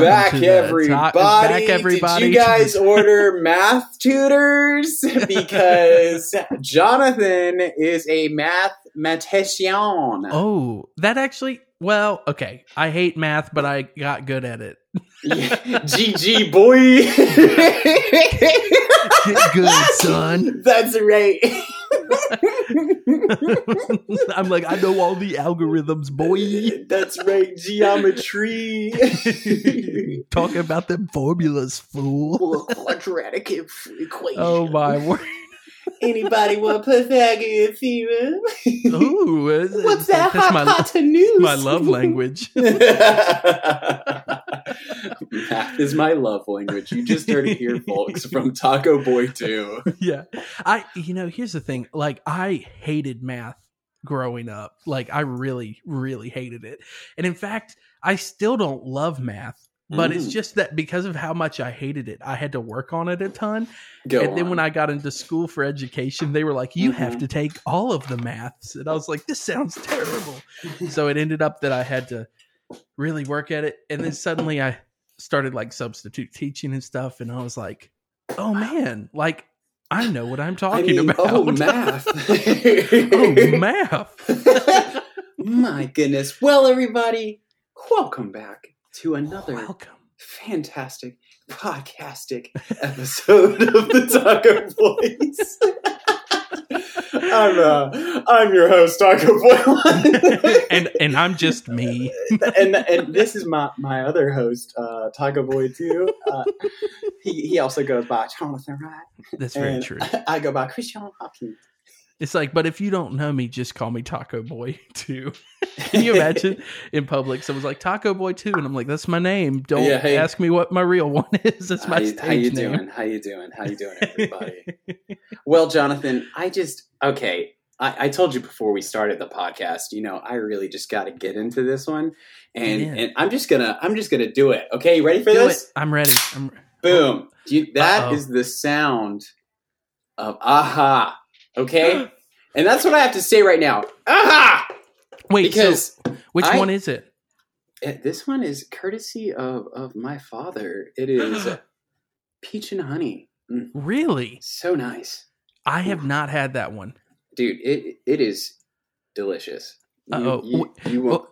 Welcome back, everybody. back, everybody. Did you guys order math tutors? Because Jonathan is a mathematician. Oh, that actually. Well, okay. I hate math, but I got good at it. GG boy. Get good, son. That's right. I'm like, I know all the algorithms, boy. That's right. Geometry. Talk about them formulas, fool. Quadratic equation. Oh my word. Anybody want Pythagorean theorem? Ooh, is- What's that? That's my, Hypotenuse. my love language. Math is my love language. You just heard it here, folks, from Taco Boy 2. yeah. I you know, here's the thing. Like I hated math growing up. Like I really really hated it. And in fact, I still don't love math. But it's Mm. just that because of how much I hated it, I had to work on it a ton. Go and then when I got into school for education, they were like, "You have Mhm. to take all of the maths," and I was like, "This sounds terrible." so it ended up that I had to really work at it, and then suddenly I started like substitute teaching and stuff, and I was like, "Oh man, like I know what I'm I talking mean, about." oh, math. oh math. My goodness. Well, everybody, welcome back to another Welcome. fantastic podcastic episode of the Taco Boys. I'm uh, I'm your host, Taco Boy, and and I'm just me. and and this is my my other host, uh, Taco Boy too. Uh, he he also goes by Jonathan Wright, That's very and true. I go by Christian Hopkins. It's like, but if you don't know me, just call me Taco Boy too. Can you imagine in public someone's like Taco Boy too, and I'm like, that's my name. Don't Yeah, hey. ask me what my real one is. That's my how, you, stage how you name. doing? How you doing? How you doing, everybody? well, Jonathan, I just okay. I, I told you before we started the podcast. You know, I really just got to get into this one, and Yeah. and I'm just gonna I'm just gonna do it. Okay, you ready for Do this? it. I'm ready. I'm, Boom! Do you, that Uh-oh. is the sound of aha. Okay, and that's what I have to say right now. Aha! wait, Because so which I- one is it? uh, this one is courtesy of of my father. It is peach and honey. Mm, Really? so nice. I have not had that one. dude it it is delicious You- Uh-oh. you, you won't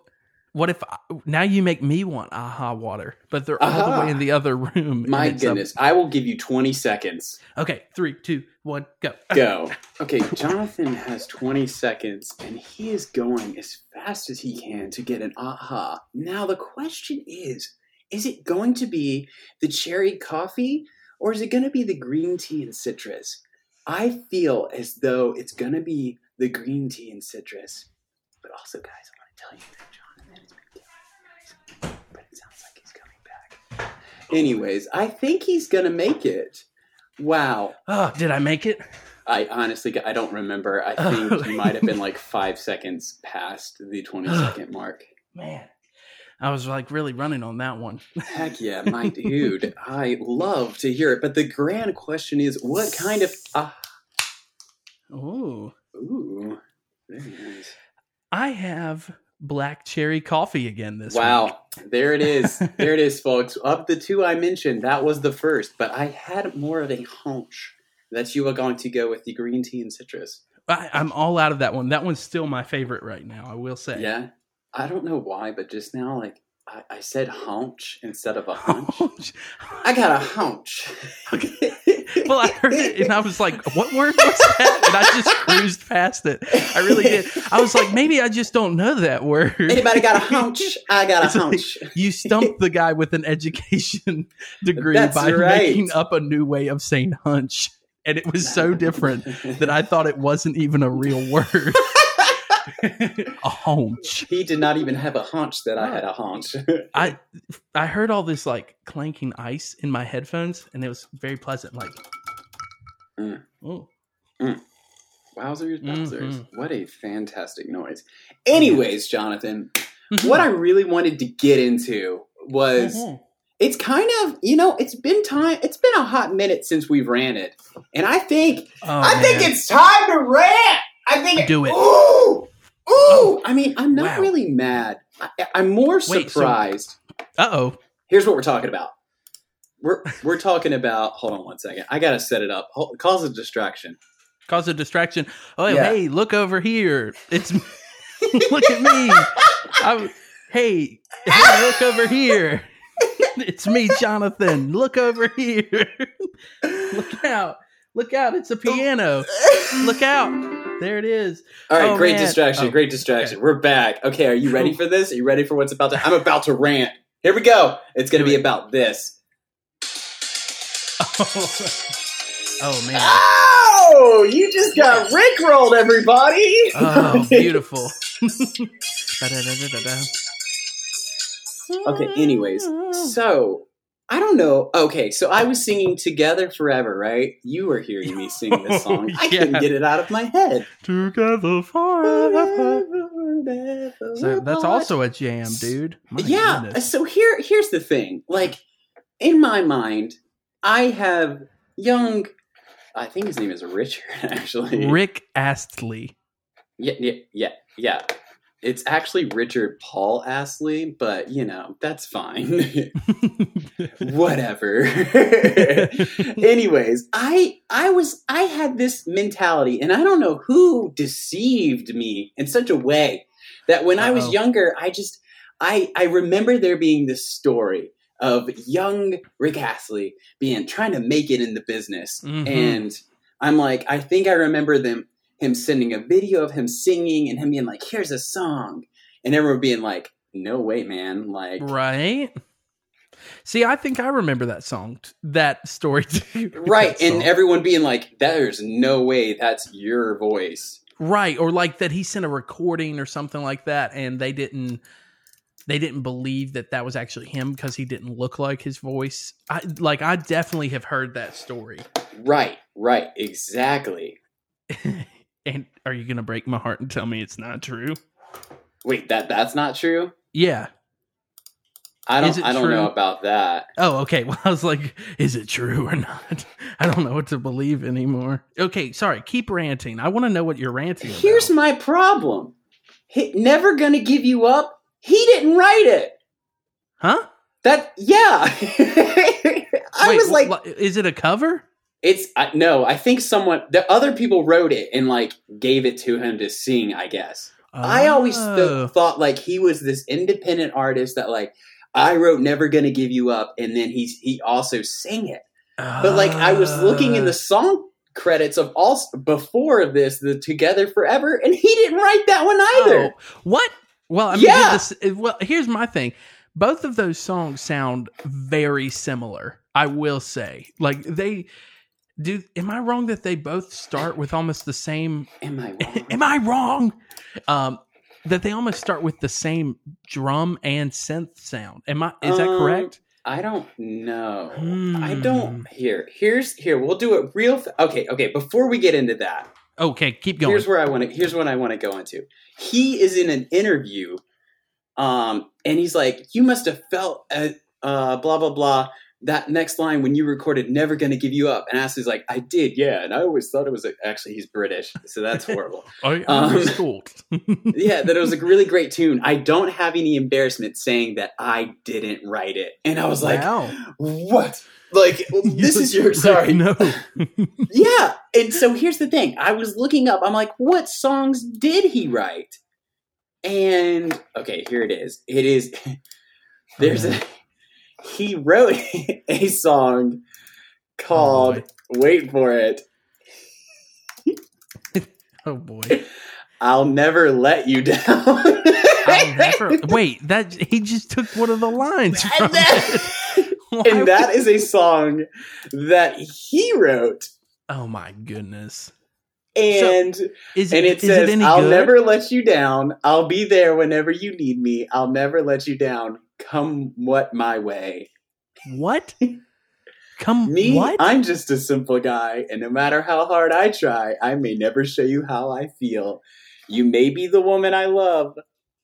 what if I, now you make me want aha water, but they're all the way in the other room? my goodness. I will give you 20 seconds. Okay, three, two, one, go. go. Okay jonathan has 20 seconds and he is going as fast as he can to get an aha. Now the question is is it going to be the cherry coffee or is it going to be the green tea and citrus? I feel as though it's going to be the green tea and citrus but also guys i want tell you that jonathan has been killing but it sounds like he's coming back anyways i think he's going to make it wow Oh, did I make it? I honestly, I don't remember. I think Oh. you might have been like five seconds past the 20 second mark. Man, I was like really running on that one. Heck yeah, my dude. I love to hear it. But the grand question is what kind of. Ah, Ooh. ooh, very nice. I have black cherry coffee again this week. Wow, there it is. There it is, folks. Of the two I mentioned, that was the first. But I had more of a hunch that you were going to go with the green tea and citrus. I, I'm all out of that one. That one's still my favorite right now. I will say. Yeah. I don't know why, but just now, like, I, I said hunch instead of a hunch. I got a hunch. well, I heard it and I was like, "What word was that?" And I just cruised past it. I really did. I was like, maybe I just don't know that word. Anybody got a hunch? I got a It's like- hunch. You stumped the guy with an education degree That's by right. making up a new way of saying hunch, and it was so different that I thought it wasn't even a real word. a hunch. He did not even have a hunch that I had a hunch. I I heard all this like clanking ice in my headphones, and it was very pleasant. Like, Mm. oh, Wowzers, wowzers. Mhm. What a fantastic noise. Anyways, Jonathan, Mm-hmm. what I really wanted to get into was Mhm. it's kind of, you know, it's been time, it's been a hot minute since we've ran it. And I think, Oh, I think it's time to rant. I think, Do it. Ooh, ooh. I mean, I'm not Wow. really mad. I, I'm more so- surprised. Uh oh. Here's what we're talking about. We're we're talking about. Hold on one second. I gotta set it up. Hold, cause a distraction. Cause a distraction. Oh, Yeah. hey, look over here. It's look at me. I'm, hey, hey, look over here. It's me, Jonathan. Look over here. Look out. Look out. It's a oh. piano. Look out. There it is. All right, Oh, great man. distraction. Oh, great distraction. We're back. Okay, are you ready for this? Are you ready for what's about to? I'm about to rant. Here we go. It's gonna be it. about this. Oh, oh man. Oh, you just got rickrolled, everybody. Oh, beautiful. Okay, anyways, so I don't know. Okay, so I was singing Together Forever, right? You were hearing me sing this oh, song. I couldn't get it out of my head. Together forever. So that's also a jam, dude. My yeah. goodness. So here here's the thing. Like in my mind, I have young I think his name is Richard actually. Rick Astley. Yeah, yeah, yeah, yeah. It's actually Richard Paul Astley, but you know, that's fine. Whatever. Anyways, I I was I had this mentality and I don't know who deceived me in such a way that when I was younger, I just I I remember there being this story of young Rick Astley being trying to make it in the business. Mhm. And I'm like, I think I remember them him sending a video of him singing and him being like, here's a song. And everyone being like, no way, man. Like right? See, I think I remember that song, that story too. Right. And everyone being like, there's no way that's your voice. right, or like that he sent a recording or something like that, and they didn't. They didn't believe that that was actually him because he didn't look like his voice. I like. I definitely have heard that story. Right, right, exactly. and are you gonna break my heart and tell me it's not true? Wait, that that's not true? Yeah. I don't I don't know about that. Oh, okay. Well, I was like, is it true or not? I don't know what to believe anymore. Okay, sorry. Keep ranting. I want to know what you're ranting about. Here's my problem. He, never gonna give you up. He didn't write it. huh? That yeah. I Wait, was like, wh- is it a cover? It's I, no. I think someone, the other people wrote it and like gave it to him to sing. I guess. I always th- Oh. thought like he was this independent artist that like I wrote "Never Gonna Give You Up" and then he's he also sang it. But like I was looking in the ah. song credits of all before this, the "Together Forever," and he didn't write that one oh, either. Oh, what? Well, I mean, Yeah. this, well, here's my thing. Both of those songs sound very similar. I will say, like they do. Am I wrong that they both start with almost the same Am I wrong? Am I wrong? Um, that they almost start with the same drum and synth sound. Am I? Is that Um, correct? I don't know. I Hmm. don't. Here, here's here. We'll do it real. F- okay, okay. Before we get into that, Okay, keep going. here's where I want to. Here's what I want to go into. He is in an interview, um, and he's like, "You must have felt uh, uh, blah blah blah." That next line when you recorded "Never Gonna Give You Up," and Astley's like, "I did, yeah," and I always thought it was a, actually he's British, so that's horrible. I, um, I'm yeah, that it was a really great tune. I don't have any embarrassment saying that I didn't write it, and I was like, wow. "What?" Like this is your sorry. No. Yeah. And so here's the thing. I was looking up. I'm like, what songs did he write? And okay, here it is. It is there's a he wrote a song called oh, wait for it. oh boy. I'll never let you down. I'll never wait. That he just took one of the lines from and that, and that is a song that he wrote. Oh my goodness. And Is and it, it is says, it "I'll good? never let you down. I'll be there whenever you need me. I'll never let you down. Come what my way." What? Come Me, what? I'm just a simple guy, and no matter how hard I try, I may never show you how I feel. You may be the woman I love.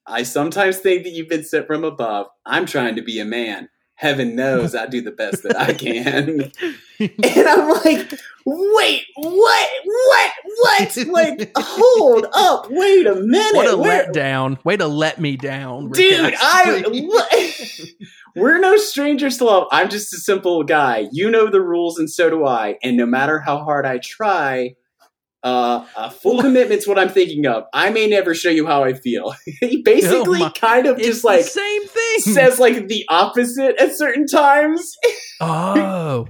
I sometimes think that you've been sent from above. I'm trying to be a man. Heaven knows I do the best that I can. and I'm like, wait, what? What? What? Like, hold up, wait a minute. what a Where- letdown. Way to let me down. Dude, I what, We're no strangers to love. I'm just a simple guy. You know the rules, and so do I. And no matter how hard I try, uh, a full commitment's what I'm thinking of. I may never show you how I feel. he basically Oh kind of just like same thing. says like the opposite at certain times. oh,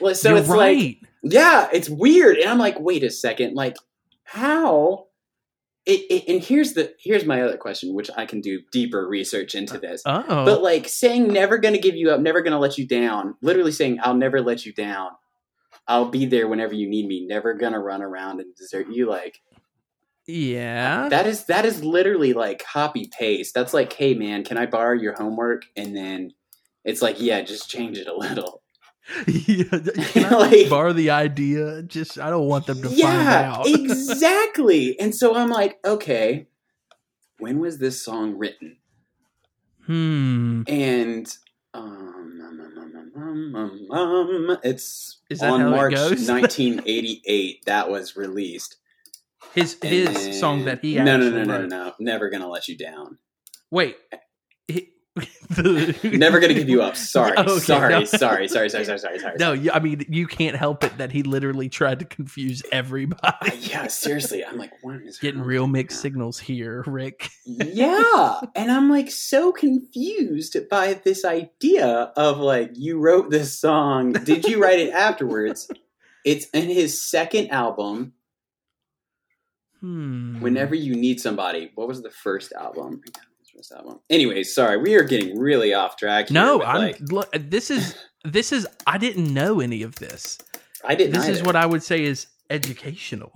Well, so you're it's like right. Yeah, it's weird. And I'm like, wait a second, like how? It, it, and here's the here's my other question, which I can do deeper research into uh, this. oh, But like saying never gonna give you up, never gonna let you down, literally saying I'll never let you down. I'll be there whenever you need me, never gonna run around and desert you. Like yeah. that is that is literally like copy paste. That's like, hey man, can I borrow your homework? And then it's like, yeah, just change it a little. Yeah. Can I Like- borrow the idea? Just I don't want them to find yeah, out. exactly. And so I'm like, okay, when was this song written? hmm. And um, um, um, um, um, um, it's Is on it March 1988 that was released. His And his song that he no no actually no no no never gonna let you down. Wait. He- the- Never gonna give you up. Sorry, Okay, sorry, no. sorry, sorry, sorry, sorry, sorry, sorry. No, you, I mean you can't help it that he literally tried to confuse Uh, everybody. yeah, seriously, I'm like, when is Getting real mixed out? signals here, Rick. yeah and i'm like so confused by this idea of like you wrote this song did you write it afterwards it's in his second album Hmm. whenever you need somebody what was the first album First album. Anyways, sorry, we are getting really off track. Here No, I'm. like, Look, this is this is. I didn't know any of this. I didn't. This is what I would say is educational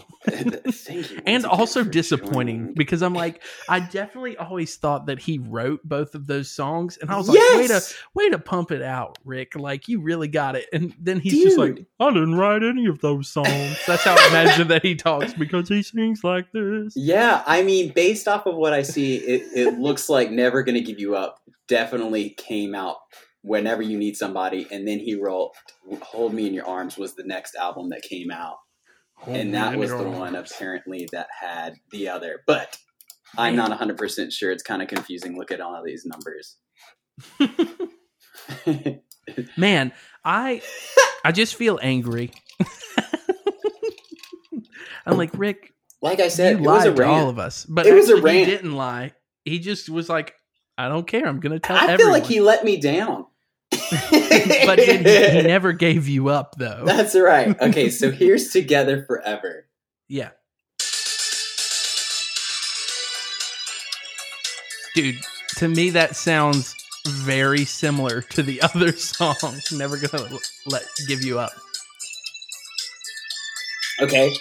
and also disappointing because I'm like, I definitely always thought that he wrote both of those songs, and I was like, way to way to pump it out, Rick. Like you really got it. And then he's just like, I didn't write any of those songs. That's how I imagine that he talks because he sings like this. Yeah, I mean, based off of what I see, it, it looks like Never Gonna Give You Up definitely came out whenever you need somebody. And then he wrote Hold Me in Your Arms was the next album that came out. And that was the one apparently that had the other. But I'm not 100% sure. It's kind of confusing. Look at all of these numbers. Man, I I just feel angry. I'm like Rick. like I said, you it was lied a to all of us, but It was a actually he didn't lie. He just was like, I don't care. I'm going to tell I feel like he let me down. but he, he never gave you up, though. That's right. Okay, so here's Together Forever. yeah, dude. To me, that sounds very similar to the other song. Never gonna l- let give you up. Okay.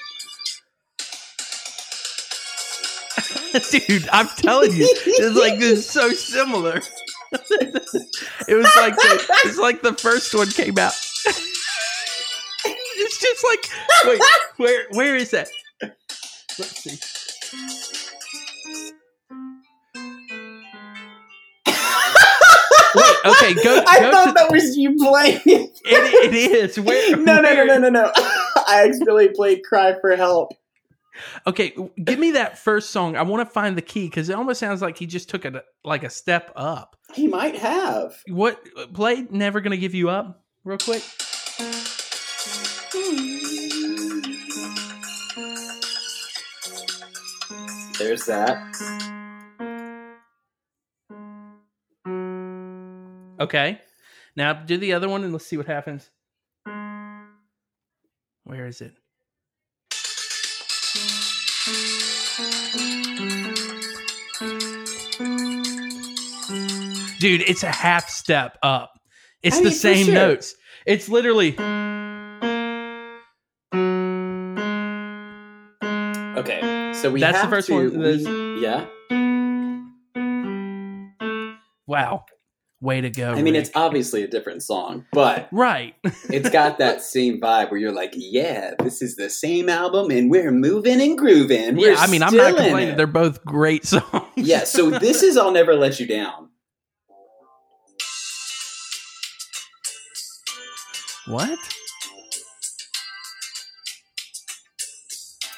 dude i'm telling you it's like this is so similar it was like the, it's like the first one came out it's just like wait where where is that let's see wait okay go I go thought to that was you playing it. it, it is where no, no, no, no, no, no. I accidentally played Cry for Help. Okay give me that first song i want to find the key because it almost sounds like he just took it like a step up He might have. What uh, play? Never gonna give you up. Real quick. There's that. Okay. Now do the other one and let's see what happens. Where is it? Dude, it's a half step up. It's I the mean, for same sure. notes. It's literally Okay, so we That's the first to. one. We- yeah, wow. Way to go. I mean, Rick. it's obviously a different song, but right. it's got that same vibe where you're like, "Yeah, this is the same album, and we're moving and grooving." We're yeah, I mean, I'm not complaining. it." They're both great songs. Yeah, so this is "I'll Never Let You Down." What?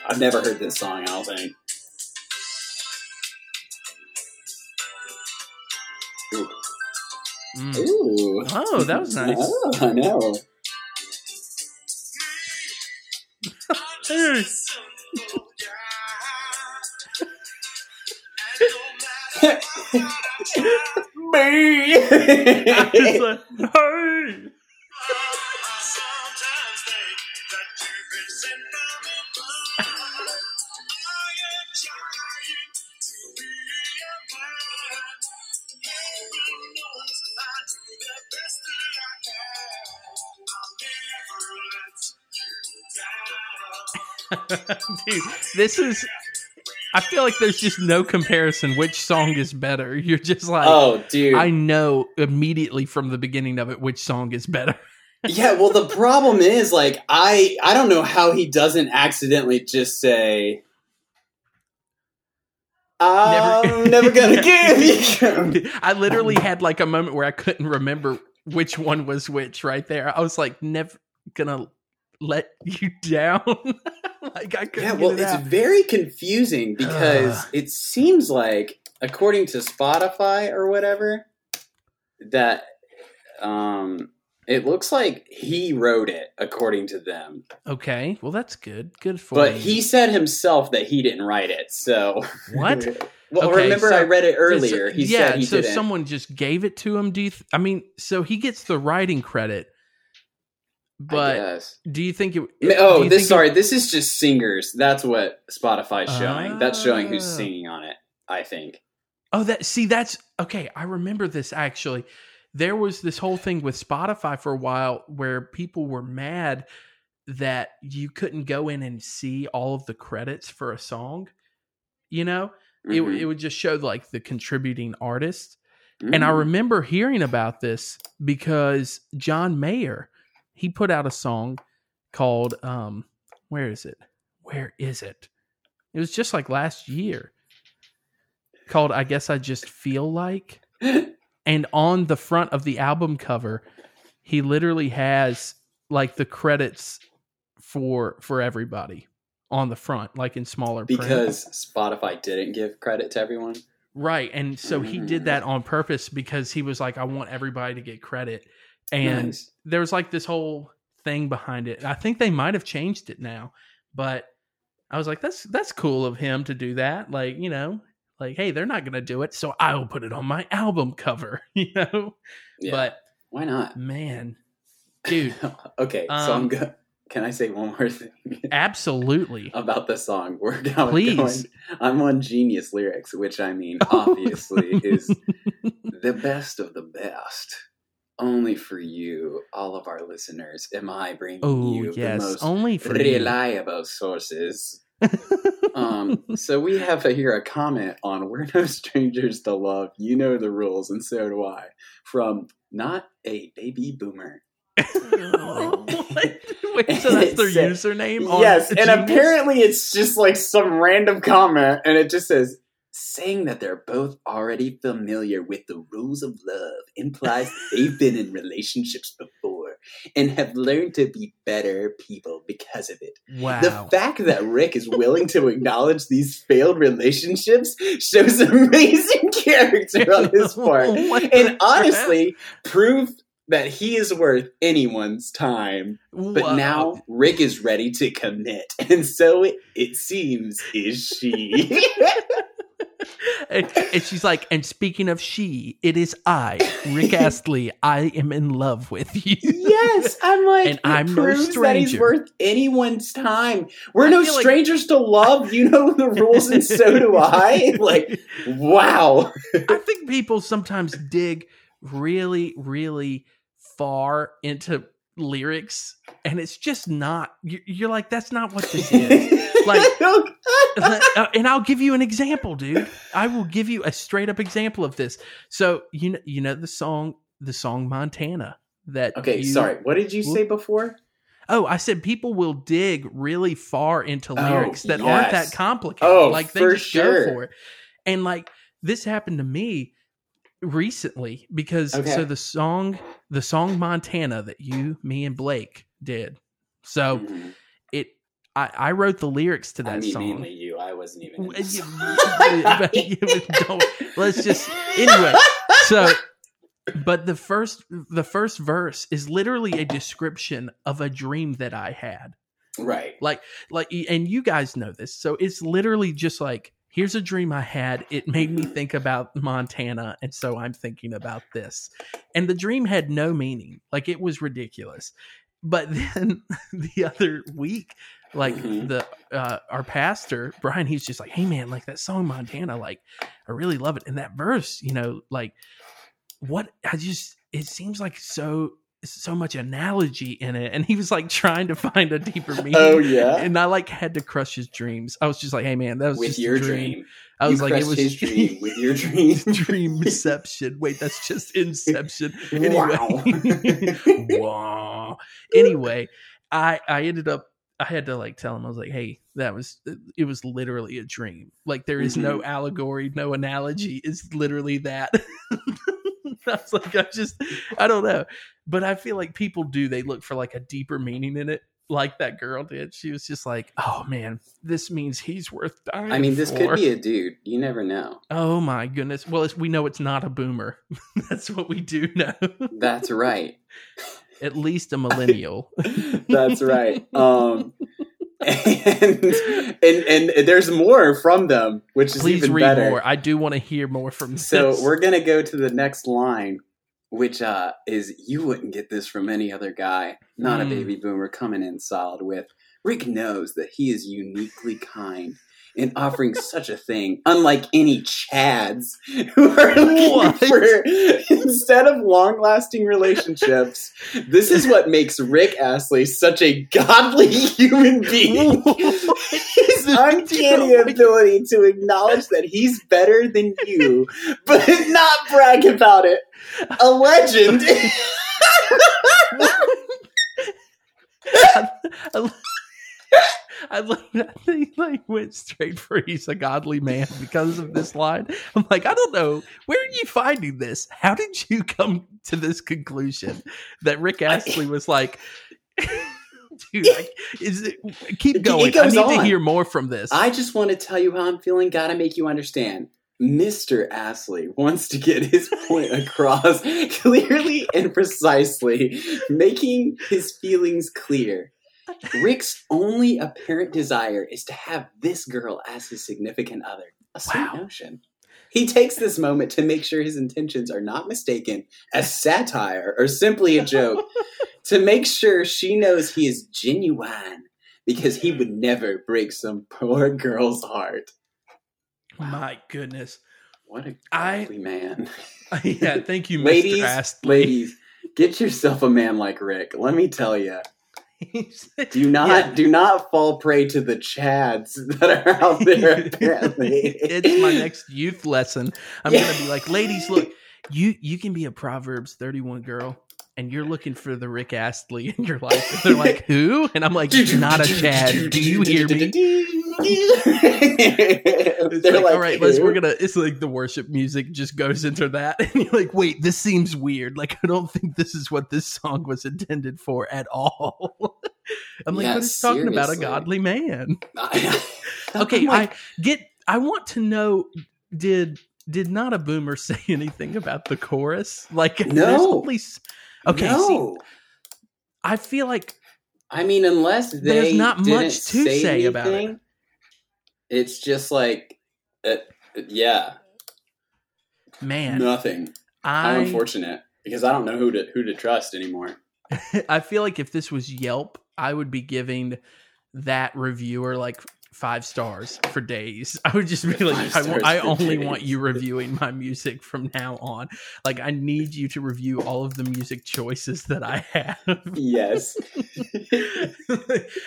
I've never heard this song. I don't think. Ooh. Mm. Ooh. Oh, that was nice. Oh, I know. It's like, Dude, this is. I feel like there's just no comparison which song is better. You're just like, oh, dude. I know immediately from the beginning of it which song is better. yeah, well, the problem is, like, I I don't know how he doesn't accidentally just say, "I'm never, gonna give you." I literally had like a moment where I couldn't remember which one was which right there. I was like, never gonna let you down. like I couldn't Yeah, get well, it it's out. very confusing because Ugh. it seems like, according to Spotify or whatever, that um, it looks like he wrote it according to them, okay. Well, that's good. Good for but you. he said himself that he didn't write it. So What? well, Okay, remember so- I read it earlier. He yeah, said he so didn't. someone just gave it to him. Do you? Th- I mean, so he gets the writing credit, I but do you think it? Oh, this think it- sorry. This is just singers. That's what Spotify's showing. That's showing who's Ah. singing on it. I think. Oh, that see, that's okay. I remember this actually. There was this whole thing with Spotify for a while where people were mad that you couldn't go in and see all of the credits for a song. You know, it Mhm. it would just show like the contributing artists. And I Mm. remember hearing about this because John Mayer, he put out a song called um where is it? Where is it? It was just like last year. Called I guess I just feel like and on the front of the album cover he literally has like the credits for for everybody on the front like in smaller print. because Spotify didn't give credit to everyone. Right. And so he did Mm. that on purpose because he was like, I want everybody to get credit. And Nice. there was like this whole thing behind it. I think they might have changed it now, but I was like, that's that's cool of him to do that. Like, you know, like, hey, they're not gonna do it, so I will put it on my album cover, you know? Yeah. But why not? man, dude, okay, so I'm Um, good. Can I say one more thing absolutely. about the song? We're going. Please. going- I'm on Genius Lyrics, which I mean, obviously, is the best of the best. Only for you, all of our listeners, am I bringing Oh you yes. the most Only for you. reliable sources. um, so we have here a comment on "We're no strangers to love." You know the rules, and so do I. From not a baby boomer. what? Wait, so that's their said- username? yes, and apparently it's just like some random comment, and it just says saying that they're both already familiar with the rules of love implies they've been in relationships before and have learned to be better people because of it. Wow. The fact that Rick is willing to acknowledge these failed relationships shows amazing character on his part. And honestly, prove that he is worth anyone's time. But now Rick is ready to commit, and so it, it seems is she. And, and she's like, and speaking of she, it is I, Rick Astley. I am in love with you. yes, I'm like, And I'm no proves that he's worth anyone's time. We're I no feel like- strangers to love. You know the rules, and so do I. Like, wow. I think people sometimes dig really, really far into lyrics, and it's just not. you- You're like, that's not what this is. Like- Uh, and I'll give you an example, dude. I will give you a straight up example of this. So you know, you know the song, the song Montana. That okay, you- sorry. What did you say before? Oh, I said people will dig really far into Oh, lyrics that aren't that complicated. Oh, like they for just sure. go for it. And like this happened to me recently because Okay. so the song the song Montana that you, me, and Blake did. So Mhm. it I, I wrote the lyrics to that I mean, song. mainly you. I wasn't even. in Well, the you- song. don't- let's just anyway. So but the first the first verse is literally a description of a dream that I had. Right. Like like and you guys know this. So it's literally just like here's a dream I had. It made me think about Montana and so I'm thinking about this. And the dream had no meaning. Like it was ridiculous. But then the other week like Mhm. the uh our pastor Brian he's just like hey man like that song Montana like I really love it and that verse you know like what I just it seems like so so much analogy in it and he was like trying to find a deeper oh, meaning Oh yeah. and I like had to crush his dreams I was just like hey man that was with just your a dream. dream. I was You like it was his dream with your dream. dreamception wait that's just inception anyway wow. Anyway, I I ended up I had to like tell him I was like, "Hey, that was it was literally a dream. Like there is no mm-hmm. allegory, no analogy. It's literally that." I was like, I just I don't know. But I feel like people do they look for like a deeper meaning in it. Like that girl did. She was just like, "Oh man, this means he's worth dying." I mean, this for." could be a dude. You never know. Oh my goodness! Well, it's, we know it's not a boomer. That's what we do know. That's right. At least a millennial. That's right. Um, and, and and there's more from them, which is Please even read better. more. I do want to hear more from So this. we're gonna go to the next line, which uh, is you wouldn't get this from any other guy, not a Mm. baby boomer coming in solid with. Rick knows that he is uniquely kind in offering such a thing, unlike any Chads who are looking for instead of long-lasting relationships. This is what makes Rick Astley such a godly human being. His uncanny ability to acknowledge that he's better than you, but not brag about it. A legend. I, I, I love that they like went straight for he's a godly man because of this line. I'm like, I don't know. Where are you finding this? How did you come to this conclusion that Rick Astley was like, dude, like, is it keep going? I need to hear more from this. I just want to tell you how I'm feeling. Gotta make you understand. Mr. Astley wants to get his point across clearly and precisely, making his feelings clear. Rick's only apparent desire is to have this girl as his significant other. A sweet Wow. notion. He takes this moment to make sure his intentions are not mistaken as satire or simply a joke, to make sure she knows he is genuine because he would never break some poor girl's heart. My goodness. What a I- godly man. yeah, thank you, ladies, Astley. ladies, get yourself a man like Rick. Let me tell you. Do not Yeah. do not fall prey to the chads that are out there apparently. it's my next youth lesson. I'm Yeah. gonna be like, ladies, look, you you can be a Proverbs 31 girl, and you're looking for the Rick Astley in your life. And they're like, who? And I'm like, not a Chad. Do you hear me? It's They're like, like, all right, let's. We're gonna. It's like the worship music just goes into that, and you're like, wait, this seems weird. Like, I don't think this is what this song was intended for at all. I'm like, Yeah, but it's talking about a godly man. Okay, like, I get. I want to know. Did did not a boomer say anything about the chorus? Like, No. only okay. See. I feel like I mean, unless they There's not much to say about it. It's just like, uh, yeah, man, nothing. How I unfortunate because I don't know who to who to trust anymore. I feel like if this was Yelp, I would be giving that reviewer like five stars for days. I would just be like, I, I only days. want you reviewing my music from now on. Like, I need you to review all of the music choices that I have. Yes.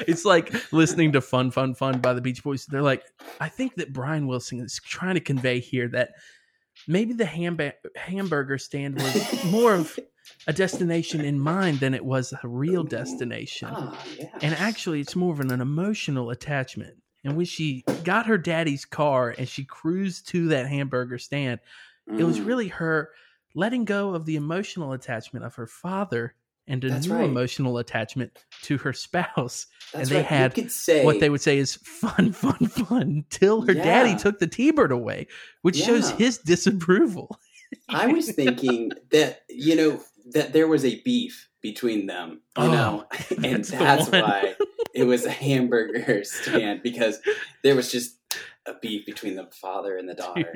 it's like listening to Fun, Fun, Fun by the Beach Boys. They're like, I think that Brian Wilson is trying to convey here that maybe the hamba- hamburger stand was more of a destination in mind than it was a real destination. Ah, yeah. And actually, it's more of an, an emotional attachment. And when she got her daddy's car and she cruised to that hamburger stand, it was Mm. really her letting go of the emotional attachment of her father and a That's new right. emotional attachment to her spouse. That's they right. had say What they would say is fun, fun, fun, till her daddy took the T Bird away, which shows his disapproval. I was thinking that you know that there was a beef between them, you Oh, know, and that's that's why it was a hamburger stand because there was just a beef between the father and the daughter.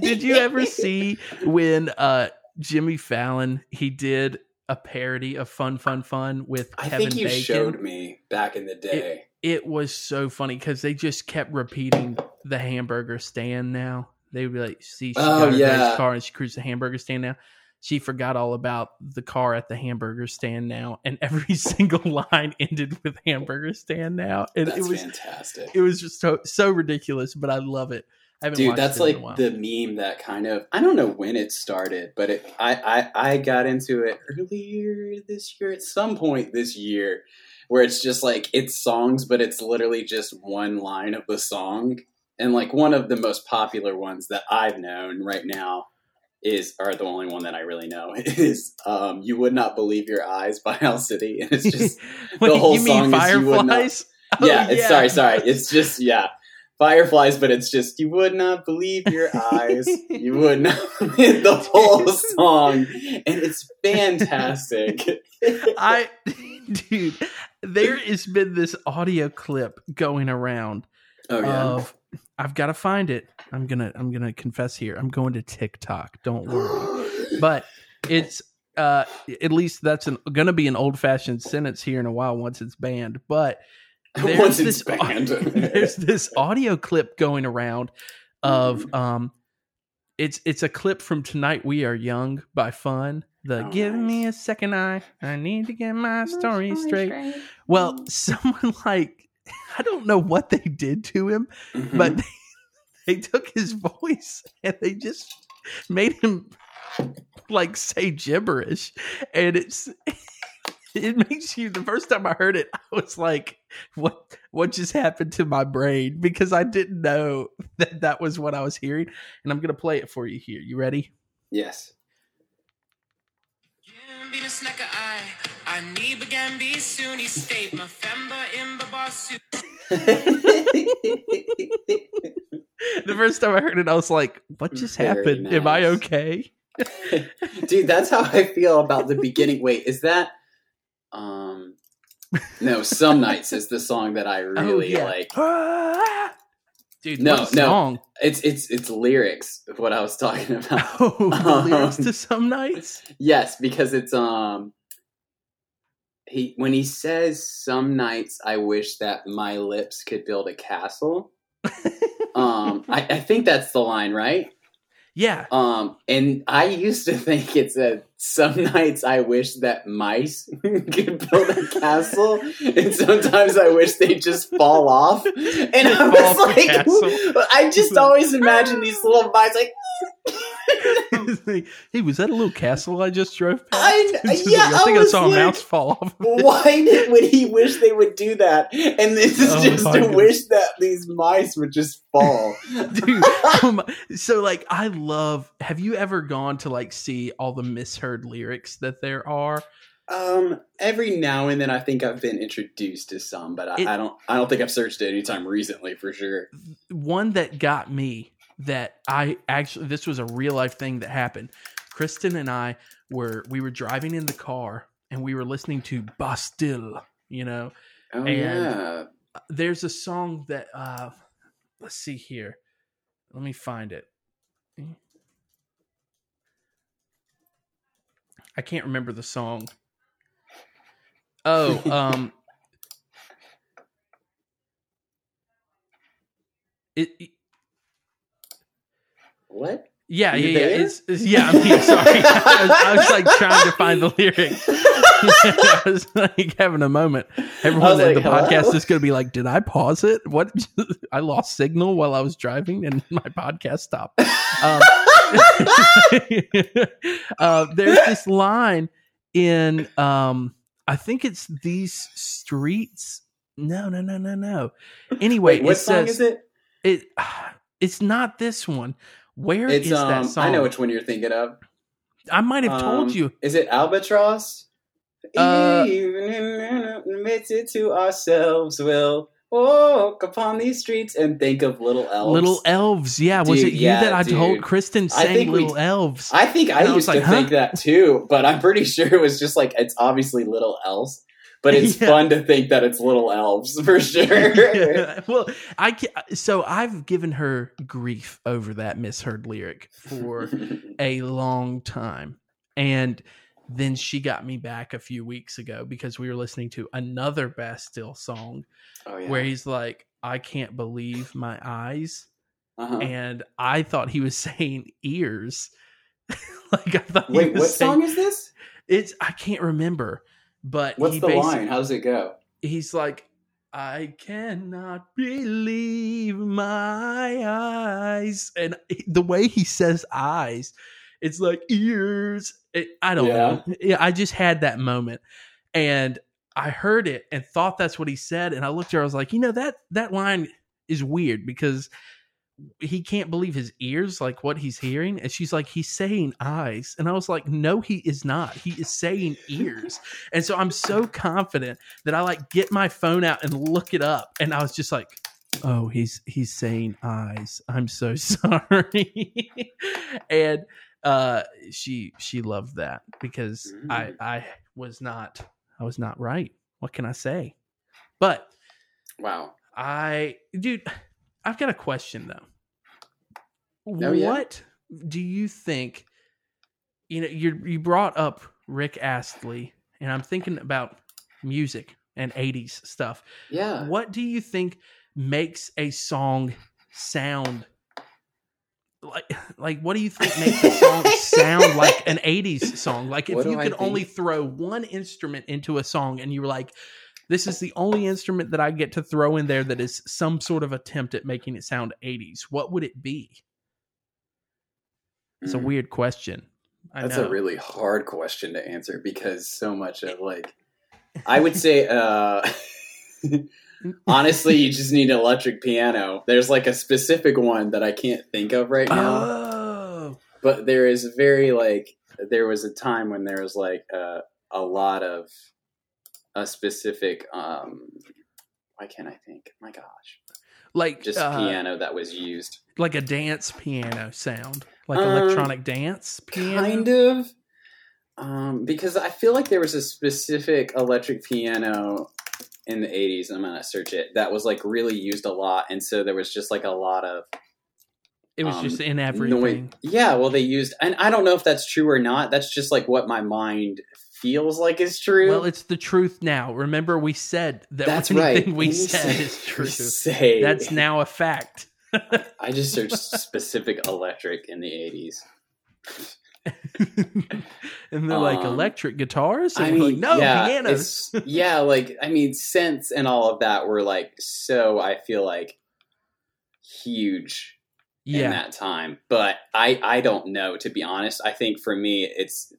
Did you ever see when uh Jimmy Fallon he did a parody of Fun Fun Fun with I Kevin think you Bacon? showed me back in the day. It was so funny because they just kept repeating the hamburger stand now. They would be like, see, she Oh, got yeah. car and she cruised the hamburger stand now. She forgot all about the car at the hamburger stand now, and every single line ended with hamburger stand now, and That's it was fantastic. it was just so so ridiculous, but I love it. I haven't Dude, watched that's like the meme that kind of I don't know when it started, but it I, I I got into it earlier this year at some point this year where it's just like it's songs, but it's literally just one line of the song. And like one of the most popular ones that I've known right now is or the only one that I really know is um You Would Not Believe Your Eyes by Owl City. And it's just Wait, whole you mean song is You Would Not- Fireflies? Oh, yeah, it's sorry, sorry. It's just yeah, fireflies, but it's just you would not believe your eyes. You would not the whole song, and it's fantastic. I, dude, there has been this audio clip going around oh yeah, of. I've got to find it. I'm gonna. I'm gonna confess here. I'm going to TikTok. Don't worry. But it's uh at least that's an, gonna be an old fashioned sentence here in a while once it's banned. But there's once this banned, there's this audio clip going around of um it's it's a clip from tonight we are young by fun the Oh, give me a second eye i need to get my story straight well someone like i don't know what they did to him Mhm. but they, they took his mm. voice and they just made him like say gibberish. And it's it makes you the first time i heard it i was like what what just happened to my brain? Because i didn't know that that was what i was hearing. And i'm gonna play it for you here. You ready? Yes. I need began be soon he state my fember in the first time i heard it i was like what just Very happened am i okay Dude, that's how I feel about the beginning. Wait, is that um no, Some Nights is the song that I really oh, yeah. like. Dude No, no. song It's it's it's lyrics of what I was talking about. oh the lyrics Um, to some nights Yes, because it's um he when he says some nights I wish that my lips could build a castle. Um I, I think that's the line, right? yeah Um and I used to think it said some nights I wish that mice could build a castle and sometimes I wish they just fall off. And I was like. I just always imagine these little mice like hey, was that a little castle I just drove past? I- yeah, like, I think I I, was saw a like- mouse fall off. why did, would he wish they would do that? And this is Oh just a to goodness. wish that these mice would just fall. Dude, um, so like I love. Have you ever gone to like see all the misheard lyrics that there are? um, every now and then, I think I've been introduced to some, but I, It- I don't. I don't think I've searched it anytime recently for sure. One that got me that I actually this was a real life thing that happened. Kristen and I were we were driving in the car and we were listening to Bastille. You know, Oh And- yeah, there's a song that uh let's see here let me find it i can't remember the song oh um it, it- what? yeah You yeah yeah. it's, it's- yeah i'm here sorry. I, was, I was like trying to find the lyrics i was like having a moment. Everyone at like, the podcast is going to be like did i pause it? What i lost signal while i was driving and my podcast stopped. Um, uh, there's this line in um i think it's these streets. No no no no no. Anyway Wait, what it song says is it? it it's not this one Where is It's that um. song I know which one you're thinking of. I might have told Um, you Is it Albatross? Uh, Even in admit it to ourselves, we'll walk upon these streets and think of little elves. Little elves. Yeah, was Dude, it you yeah, that I told. Kristen I sang we- little elves? I think I I was used to huh? think that too, but I'm pretty sure it was just like it's obviously little elves, but it's Yeah. fun to think that it's little elves for sure. Yeah, Well, I so I've given her grief over that misheard lyric for a long time. And then she got me back a few weeks ago because we were listening to another Bastille song oh yeah. where he's like, I can't believe my eyes. uh-huh. And I thought he was saying ears. like I thought he Wait, what saying, song is this? It's I can't remember. But What's he the line? How does it go? he's like i cannot believe my eyes and the way he says eyes it's like ears it, i don't Yeah. know yeah i just had that moment and i heard it and thought that's what he said and i looked at her i was like you know that that line is weird because he can't believe his ears like what he's hearing and she's like he's saying eyes and i was like no he is not he is saying ears and so i'm so confident that i like get my phone out and look it up and i was just like oh he's he's saying eyes i'm so sorry and uh she she loved that because i Mm. i was not i was not right what can i say but Wow. I, dude, I've got a question though. Oh, yeah? What do you think? You know, you you brought up Rick Astley, and I'm thinking about music and '80s stuff. Yeah. What do you think makes a song sound like? Like, what do you think makes a song sound like an '80s song? Like, if What you could only throw one instrument into a song, and you were like, this is the only instrument that I get to throw in there that is some sort of attempt at making it sound 80s. What would it be? It's a Mm. weird question. I That's know. a really hard question to answer because so much of like I would say uh honestly you just need an electric piano. There's like a specific one that I can't think of right now. Oh, but there is very like there was a time when there was like uh, a lot of a specific um why can't I think? My gosh. like Just uh, piano that was used. like a dance piano sound, like Um, electronic dance piano. Kind of. Um, because I feel like there was a specific electric piano in the 80s, I'm gonna search it, that was like really used a lot. And so there was just like a lot of It was um, just in noise. everything. Yeah, well, they used, and I don't know if that's true or not. That's just like what my mind feels like is true. Well, it's the truth now. Remember, we said that that's anything right. we you said is true. Say, That's now a fact. I just searched specific electric in the 80s. and they're like Um, electric guitars. And I mean, like, no yeah, pianos. yeah, like I mean, synths and all of that were like so. I feel like huge in that time, but I I don't know to be honest. I think for me, it's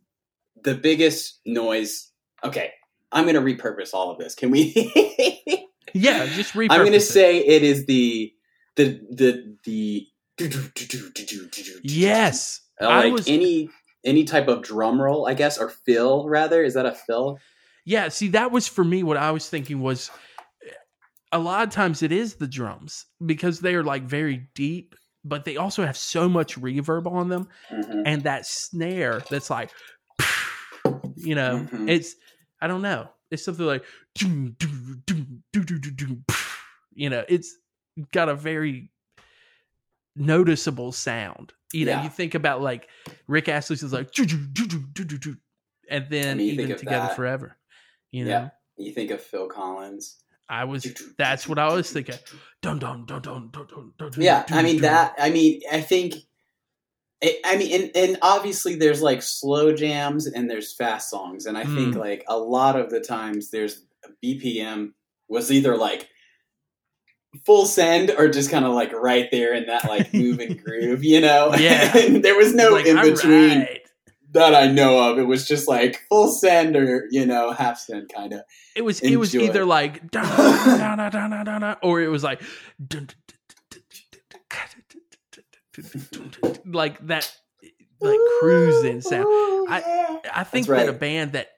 the biggest noise. Okay, I'm gonna repurpose all of this. Can we? yeah. Just repurpose. I'm gonna it. say it is the the the the. yes. Uh, I like was- any any type of drum roll, I guess, or fill rather. Is that a fill? Yeah, see, that was for me. What I was thinking was, a lot of times it is the drums because they are like very deep, but they also have so much reverb on them, Mhm. and that snare that's like, you know, Mhm. it's I don't know, it's something like, you know, it's got a very noticeable sound. You know, Yeah. you think about like Rick Astley's is like, and then mean, even together that. forever. You know, Yeah. You think of Phil Collins. I was. That's what I was thinking. Dun dun dun dun dun dun. dun Yeah, I mean that. I mean, I think. It, I mean, and, and obviously there's like slow jams and there's fast songs, and I think Mm. like a lot of the times there's BPM was either like full send are just kind of like right there in that like move and groove, you know? Yeah. there was no like, in between right. that I know of. It was just like full send or, you know, half send kind of. It was Enjoy. it was either like or it was like like that like cruising sound. I I think right. that a band that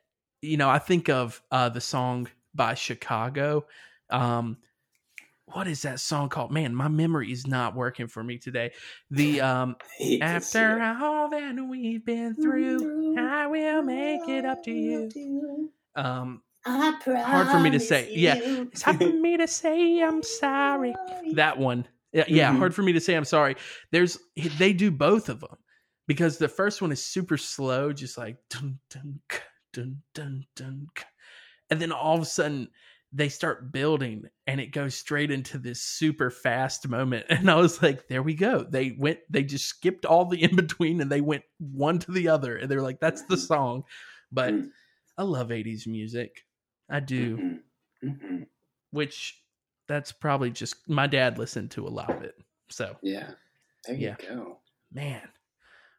you know, I think of uh the song by Chicago. Um what is that song called? Man, my memory is not working for me today. The um Hate to see after all that we've been through, I will make it up to you. Um hard for me to say. Yeah. It's hard for me to say I'm sorry. That one. Yeah, yeah, Mhm. hard for me to say I'm sorry. There's they do both of them because the first one is super slow, just like dun dun k, dun dun dun, and then all of a sudden they start building and it goes straight into this super fast moment and i was like there we go they went they just skipped all the in between and they went one to the other and they're like that's the song but Mm. i love 80s music i do Mhm. Mhm. which that's probably just my dad listened to a lot of it so Yeah. There you Yeah. go. man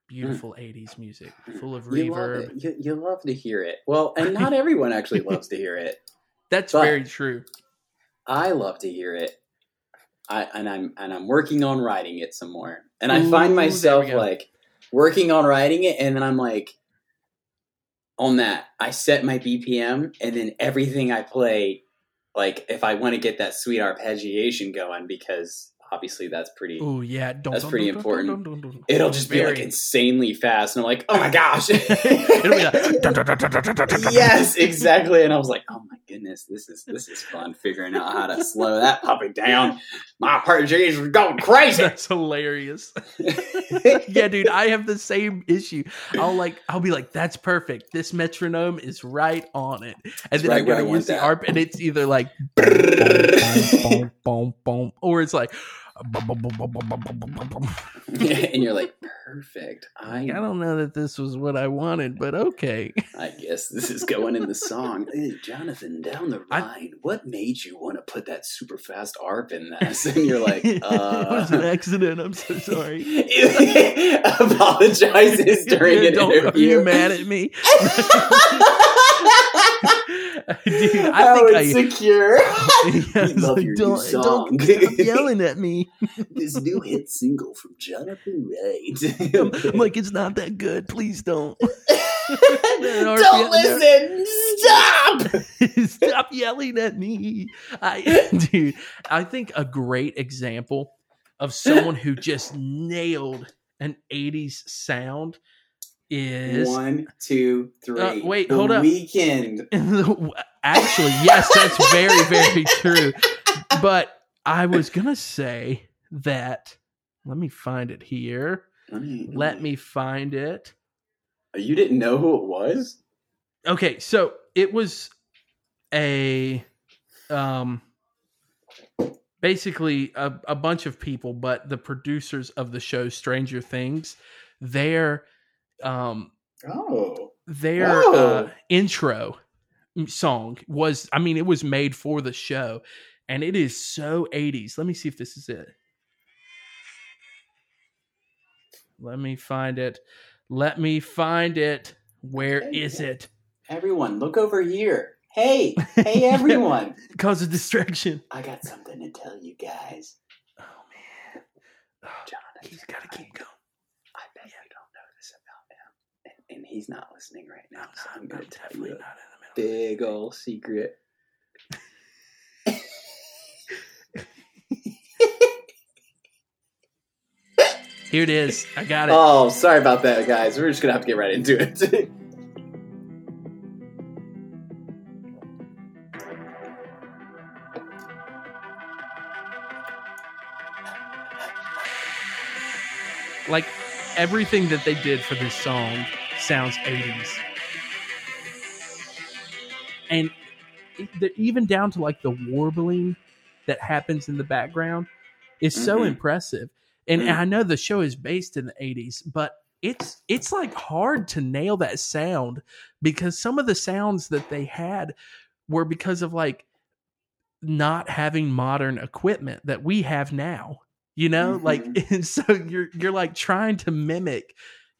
beautiful 80s music full of You love reverb it. You, you love to hear it. Well, and not everyone actually loves to hear it. That's but very true. I love to hear it. I and I'm and I'm working on writing it some more. And Ooh, I find myself like working on writing it and then I'm like on that I set my BPM and then everything I play like if I want to get that sweet arpeggiation going because obviously that's pretty Oh yeah, that's pretty important. It'll just be like insanely fast and I'm like, "Oh my gosh." like, yes, exactly. And I was like, "Oh my goodness, this is this is fun figuring out how to slow that puppy down." My arpeggiation was going crazy. That's hilarious. yeah, dude, I have the same issue. I'll like, I'll be like, "That's perfect. This metronome is right on it," and then right I where I gotta want use the that. arp, and it's either like, boom, boom, boom, or it's like, and you're like, perfect. I I don't know that this was what I wanted, but okay. I guess this is going in the song. Hey, Jonathan, down the I- line, what made you want to put that super fast ARP in this? And you're like, uh, it was an uh, accident. I'm so sorry. apologizes during an Are interview. you mad at me? Dude, I How think I. insecure. Yeah, it's love like, your don't, song." don't stop yelling at me. this new hit single from Jonathan Wright. I'm like, it's not that good. Please don't. Don't listen. Stop. Stop yelling at me. I, dude, I think a great example of someone who just nailed an 80s sound is One, two, three. Uh, wait, the hold up. Weeknd. actually yes that's very very true but i was gonna say that let me find it here let me find it You didn't know who it was? okay so it was a um basically a, a bunch of people but the producers of the show stranger things their um Oh. their uh, intro song was i mean it was made for the show and it is so 80s let me see if this is it. Let me find it. Let me find it. Where is it? Everyone, look over here. Hey, hey, everyone. cause a distraction. I got something to tell you guys. oh man. Oh, Jonathan, he's gotta keep going I bet you don't know this about him. And, and he's not listening right now, so I'm to tell you a not in the middle big old secret. here it is i got it Oh, sorry about that, guys. We're just to have to get right into it. like everything that they did for this song sounds 80s and even down to like the warbling that happens in the background is so Mhm. impressive and Mm. i know the show is based in the 80s but it's it's like hard to nail that sound because some of the sounds that they had were because of like not having modern equipment that we have now you know like and so you're you're like trying to mimic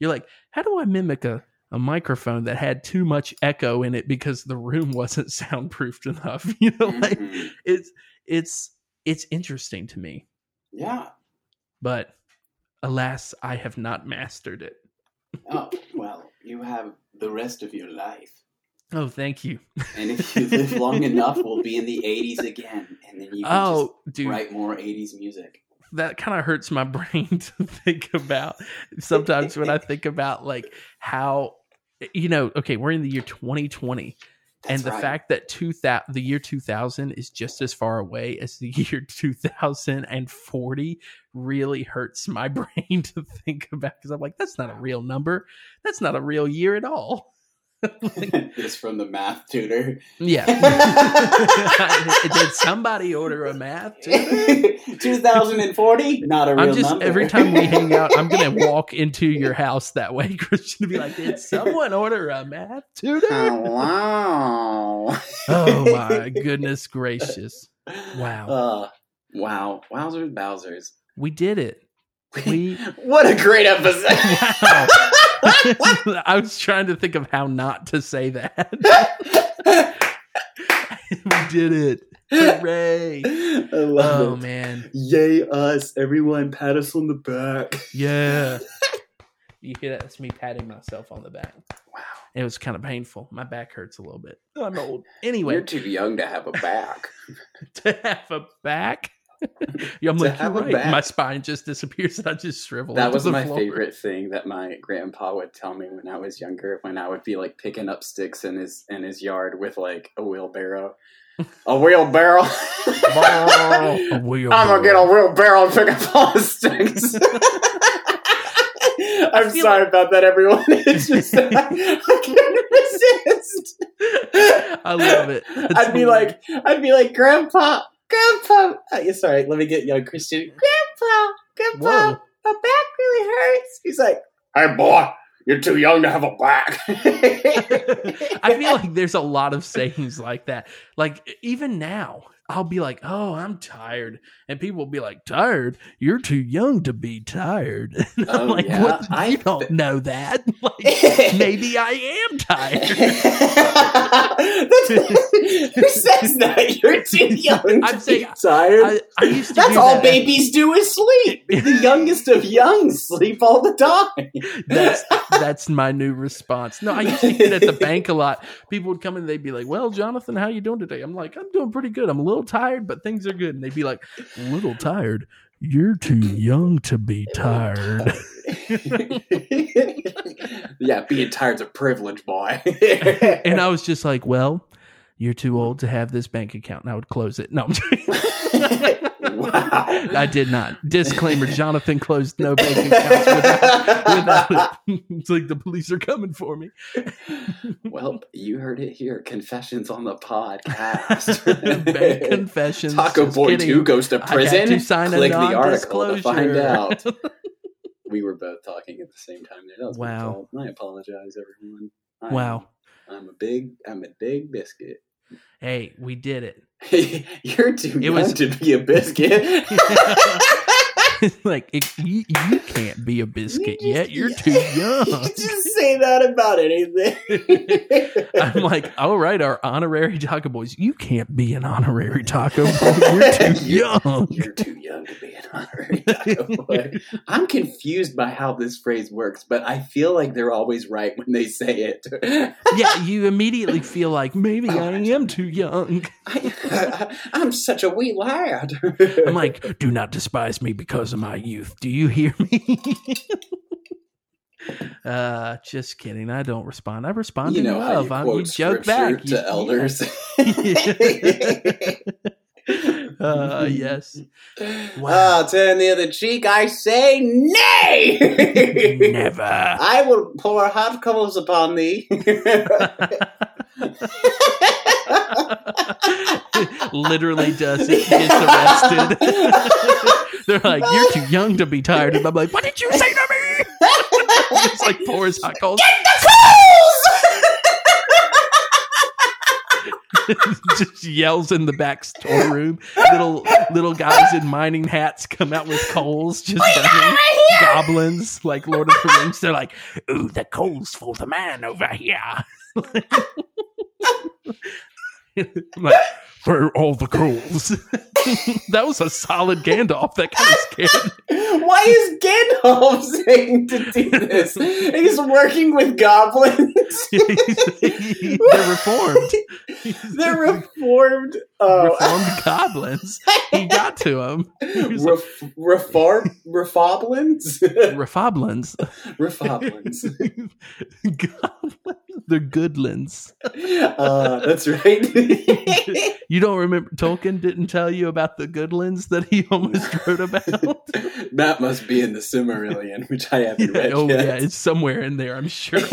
you're like how do i mimic a a microphone that had too much echo in it because the room wasn't soundproofed enough you know like Mhm. it's it's it's interesting to me Yeah. but alas i have not mastered it Oh, well, you have the rest of your life. Oh, thank you. And if you live long enough, we'll be in the 80s again. And then you can Oh, just dude, write more 80s music. That kind of hurts my brain to think about sometimes when I think about like how you know, okay, we're in the year 2020 and the right. fact that 2000 the year 2000 is just as far away as the year 2040 really hurts my brain to think about cuz I'm like that's not a real number. That's not a real year at all. this from the math tutor. Yeah. Did somebody order a math? too? 2040? Not a real I'm just number. every time we hang out, I'm gonna walk into your house that way, Christian, to be like, "Did someone order a math tutor?" Oh, wow. Oh my goodness gracious! Wow, Uh, wow. Wowzers, Bowsers. we did it. We What a great episode. wow. I was trying to think of how not to say that. we did it! Hooray! I love Oh it. man, Yay us. Everyone pat us on the back. yeah. You hear that? That's me patting myself on the back. Wow. It was kind of painful. My back hurts a little bit. I'm old. Anyway, You're too young to have a back. to have a back. I'm like, you're a right. back. My spine just disappears and I just shrivel. That was my floor. favorite thing that my grandpa would tell me when I was younger. When I would be like picking up sticks in his in his yard with like a wheelbarrow, a wheelbarrow. I'm gonna get a wheelbarrow and pick up all the sticks. I'm sorry about that, everyone. It's just I couldn't resist. I love it. That's I'd be like, I'd be like, Grandpa, Grandpa. Uh, yeah, sorry, let me get young Christian. Grandpa, Grandpa, Whoa. my back really hurts. He's like, Hey, boy, you're too young to have a back. I feel like there's a lot of sayings like that. Like even now, I'll be like, "Oh, I'm tired," and people will be like, "Tired? You're too young to be tired." And I'm Oh, like, yeah? "What? I you don't know that? Like, maybe I am tired." Who says that? You're too young to I'm saying- be tired. I, I to. That's all that. babies do is sleep. The youngest of young sleep all the time. That's that's my new response. No, I used to get at the bank a lot. People would come in and they'd be like, "Well, Jonathan, how you doing today?" I'm like, "I'm doing pretty good. I'm a little tired, but things are good." And they'd be like, "A little tired? You're too young to be tired." yeah, being tired's a privilege, boy. And I was just like, "Well, you're too old to have this bank account." And I would close it. No, I'm wow. I did not. Disclaimer: Jonathan closed no bank accounts without, without it. it's like the police are coming for me. well, you heard it here. Confessions on the podcast. bank confessions. Taco Boy kidding. 2 goes to I prison. to sign a the article to find out. we were both talking at the same time there. That was my Wow. I apologize, everyone. I'm, Wow. I'm a big, I'm a big biscuit. Hey, we did it. You're too It young was- to be a biscuit. like it, you, you can't be a biscuit yet. You're too You young. just say that about anything. I'm like, all right, our honorary taco boys. You can't be an honorary taco boy. You're too young. You're too young to be an honorary taco boy. I'm confused by how this phrase works, but I feel like they're always right when they say it. Yeah, you immediately feel like maybe oh, I am too young. I, I'm such a wee lad. I'm like, do not despise me because of my youth. Do you hear me? uh, just kidding. I don't respond. I respond you in know how love. you I, quote you joke back to You- elders. uh, yes. Ah, turn the other cheek. I say nay. Never. I will pour hot coals upon thee. Literally does it. Gets arrested. They're like, you're too young to be tired. And I'm like, what did you say to me? It's like poor pours hot coals. Get the coals! Just yells in the back storeroom. Little little guys in mining hats come out with coals, just burning goblins like Lord of the Rings. They're like, "Ooh, the coals for the man over here." I'm like, for all the coals. that was a solid Gandalf. That kind of scared me. Why is Gandalf saying to do this? He's working with goblins. They're reformed. They're reformed. Uh, reformed goblins. He got to them. was like- ref- reform refoblins. Refoblins. refoblins. goblins. They're goodlands. Uh, that's right. You don't remember Tolkien didn't tell you about the goodlands that he almost wrote about? that must be in the Silmarillion, which I haven't read oh yet. yeah, it's somewhere in there, I'm sure. uh,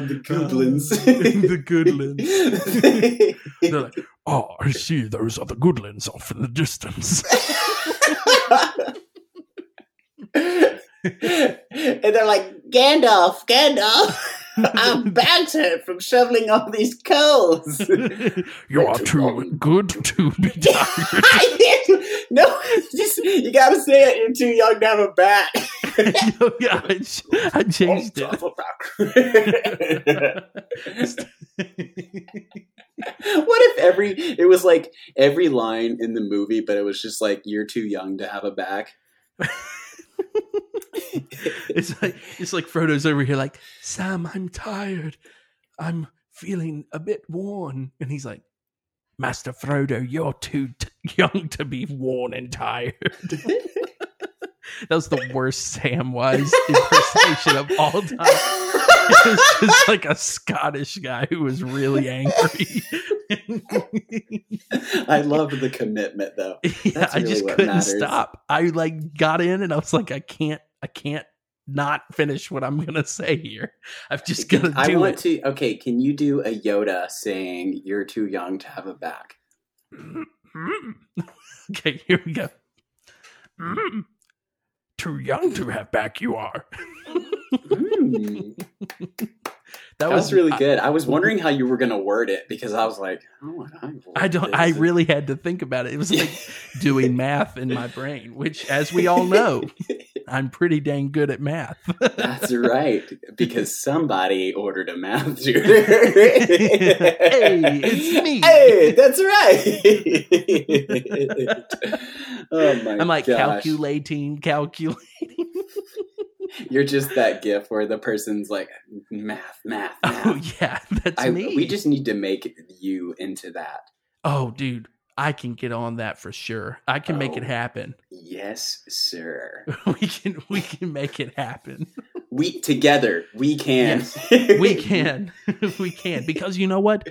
the goblins. the goodlands. They're like, oh, I see those are the goodlands off in the distance. And they're like, Gandalf, Gandalf, I'm hurt from shoveling all these coals. you are too good to be tired. no, just you gotta say it. You're too young to have a back. yeah, I, I changed it. what if every it was like every line in the movie, but it was just like you're too young to have a back. it's like it's like Frodo's over here, like Sam, I'm tired. I'm feeling a bit worn, and he's like, Master Frodo, you're too t- young to be worn and tired. that was the worst Samwise impersonation of all time. It was just like a Scottish guy who was really angry. I loved the commitment though. yeah, That's I just couldn't matters. stop. I like got in and I was like, I can't, I can't not finish what I'm gonna say here. I've just gotta I do want it. to. Okay, can you do a Yoda saying "You're too young to have a back"? okay, here we go. Mm. Too young to have back, you are. Mm, That that was really I- good. I was wondering how you were going to word it because I was like, "How would I?" don't. I really had to think about it. It was like doing math in my brain, which, as we all know, I'm pretty dang good at math. That's right, because somebody ordered a math tutor. Hey, it's me. Hey, that's right. oh my! I'm like gosh. calculating, calculating. You're just that gif where the person's like math, math, oh, math. Oh yeah, that's I, me. we just need to make you into that. oh, dude, I can get on that for sure. I can make it Oh. happen. Yes, sir. We can. We can make it happen. We together we can. We can. we can because you know what?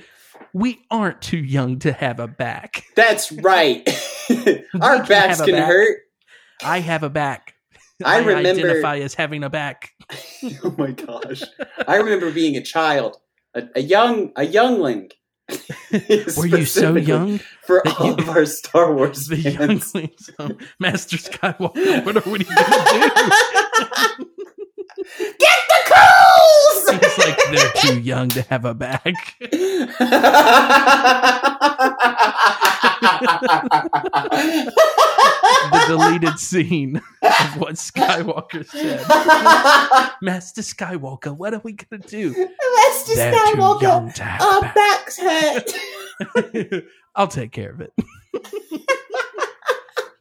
We aren't too young to have a back. That's right. Our backs can back. hurt. I have a back. I remember- identify as having a back. oh my gosh! I remember being a child, a, a young, a youngling. Were you so young? for all you- of our Star Wars The fans? younglings, um, Master Skywalker. What are we gonna do? Get the coals! He's like they're too young to have a back. The deleted scene of what Skywalker said. Master Skywalker, what are we gonna do? Master They're Skywalker, young to have our back. backs hurt. I'll take care of it.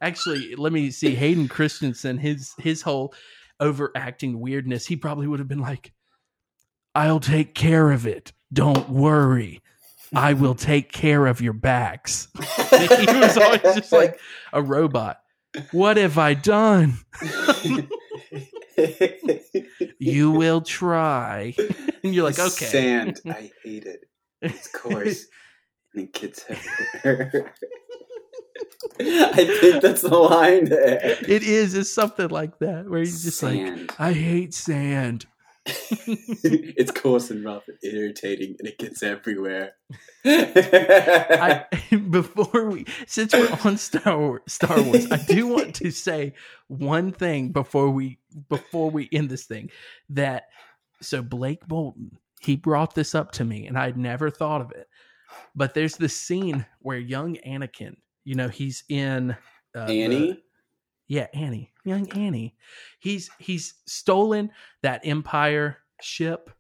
Actually, let me see. Hayden Christensen, his his whole overacting weirdness, he probably would have been like, "I'll take care of it. Don't worry. I will take care of your backs." he was always just like a robot. What have I done? You will try. And you're like, okay. Sand. I hate it. It's coarse. and it gets everywhere. I think that's the line there. It is. It's something like that where he's just like, I hate sand. it's coarse and rough and irritating, and it gets everywhere. I, before we, since we're on Star Wars, Star Wars, I do want to say one thing before we before we end this thing. That so Blake Bolton, he brought this up to me, and I'd never thought of it. But there's this scene where young Anakin, you know, he's in uh, the- Annie? yeah, Annie, young Annie. He's he's stolen that Empire ship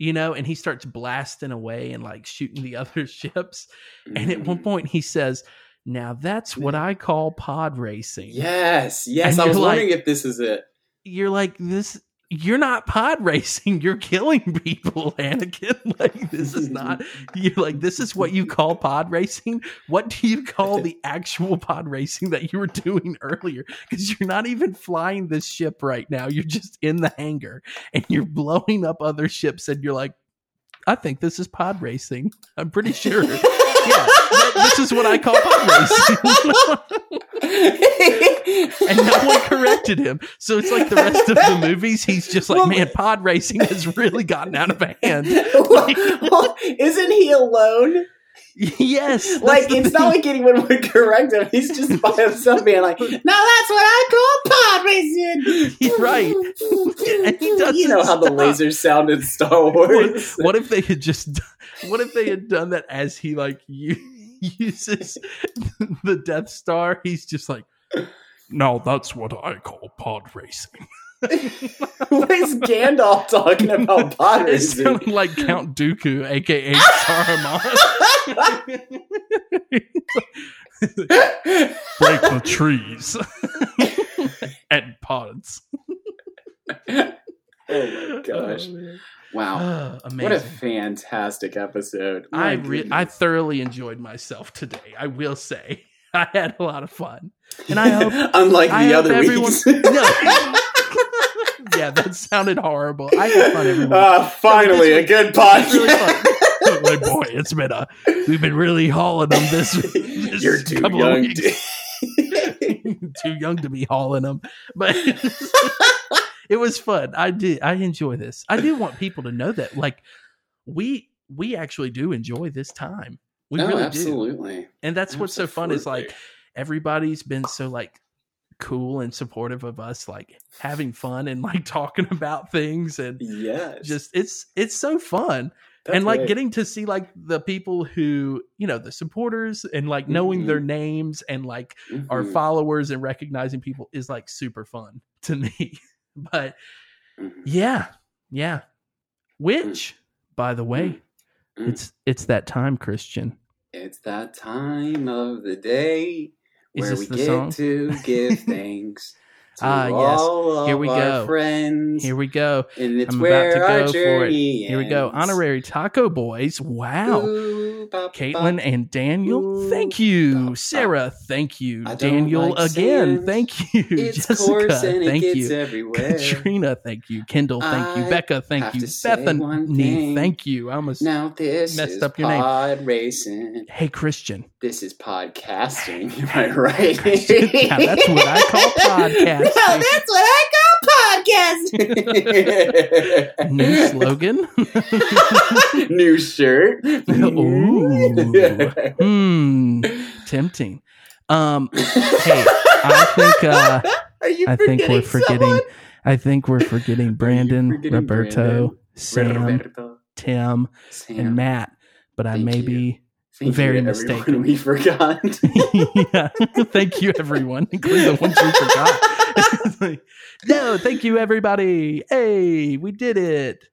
you know, and he starts blasting away and like shooting the other ships. And at one Mm. point he says, Now that's what I call pod racing. Yes, yes. And I was like- wondering if this is it. You're like, this you're not pod racing, you're killing people, Anakin. Like this is not you're like, this is what you call pod racing. What do you call the actual pod racing that you were doing earlier? Because you're not even flying this ship right now. You're just in the hangar and you're blowing up other ships, and you're like, I think this is pod racing. I'm pretty sure. yeah, this is what I call pod racing. and no one corrected him. So it's like the rest of the movies, he's just like, Well- man, pod racing has really gotten out of hand. Well, well, isn't he alone? yes. Like, it's thing. not like anyone would correct him. He's just by himself being like, now that's what I call pod racing. Right. And he doesn't You know how the stop. lasers sound in Star what, Wars. what if they had just done- what if they had done that as he like u- uses the Death Star? He's just like, no, that's what I call pod racing. what is Gandalf talking about pod It racing? like Count Dooku, aka Saruman. Break the trees and pods. oh my gosh. Oh, Wow. Ah, What a fantastic episode. I My re- I thoroughly enjoyed myself today. I will say I had a lot of fun, and I hope Unlike I the hope other everyone. weeks. No. yeah, that sounded horrible. I had fun every week. Ah, finally, a good really podcast. fun. boy, it's been a we've been really hauling them this. this You're too young. weeks. to- too young to be hauling them, but it was fun. I did. I enjoy this. I do want people to know that, like, we we actually do enjoy this time. We no, really do, absolutely. and that's what's so fun is like everybody's been so like cool and supportive of us, like having fun and like talking about things and yeah, just it's it's so fun That's and like right. getting to see like the people who you know the supporters and like knowing Mhm. their names and like our Mhm, followers and recognizing people is like super fun to me but mhm. yeah yeah which by the way Mm. it's it's that time christian It's that time of the day where we get song? to give thanks to Ah, yes. all Here of we our go. friends. here we go and it's I'm where about to our go for it. journey here we go honorary taco boys wow Ooh, Caitlin and Daniel, Ooh, thank you. Sarah, thank you. Daniel like again, sand. thank you. It's Jessica, coarse and it thank gets you. everywhere. Katrina, thank you. Kendall, thank you. I Becca, thank you. to say one Bethany, thank you. I almost Now this Messed up your name. racing. Hey Christian. This is podcasting. Am I right? Now, that's what I call podcasting. No, that's what I call podcasting. New slogan. New shirt. Ooh. Hmm. Tempting. Um hey, I think uh I think we're forgetting someone? I think we're forgetting Brandon, forgetting Roberto, Brandon? Sam, Roberto, Tim, Sam, and Matt, but I may you. be Thank very mistaken. We forgot. yeah. Thank you, everyone, including the ones we forgot. Like, no, thank you, everybody. Hey, we did it.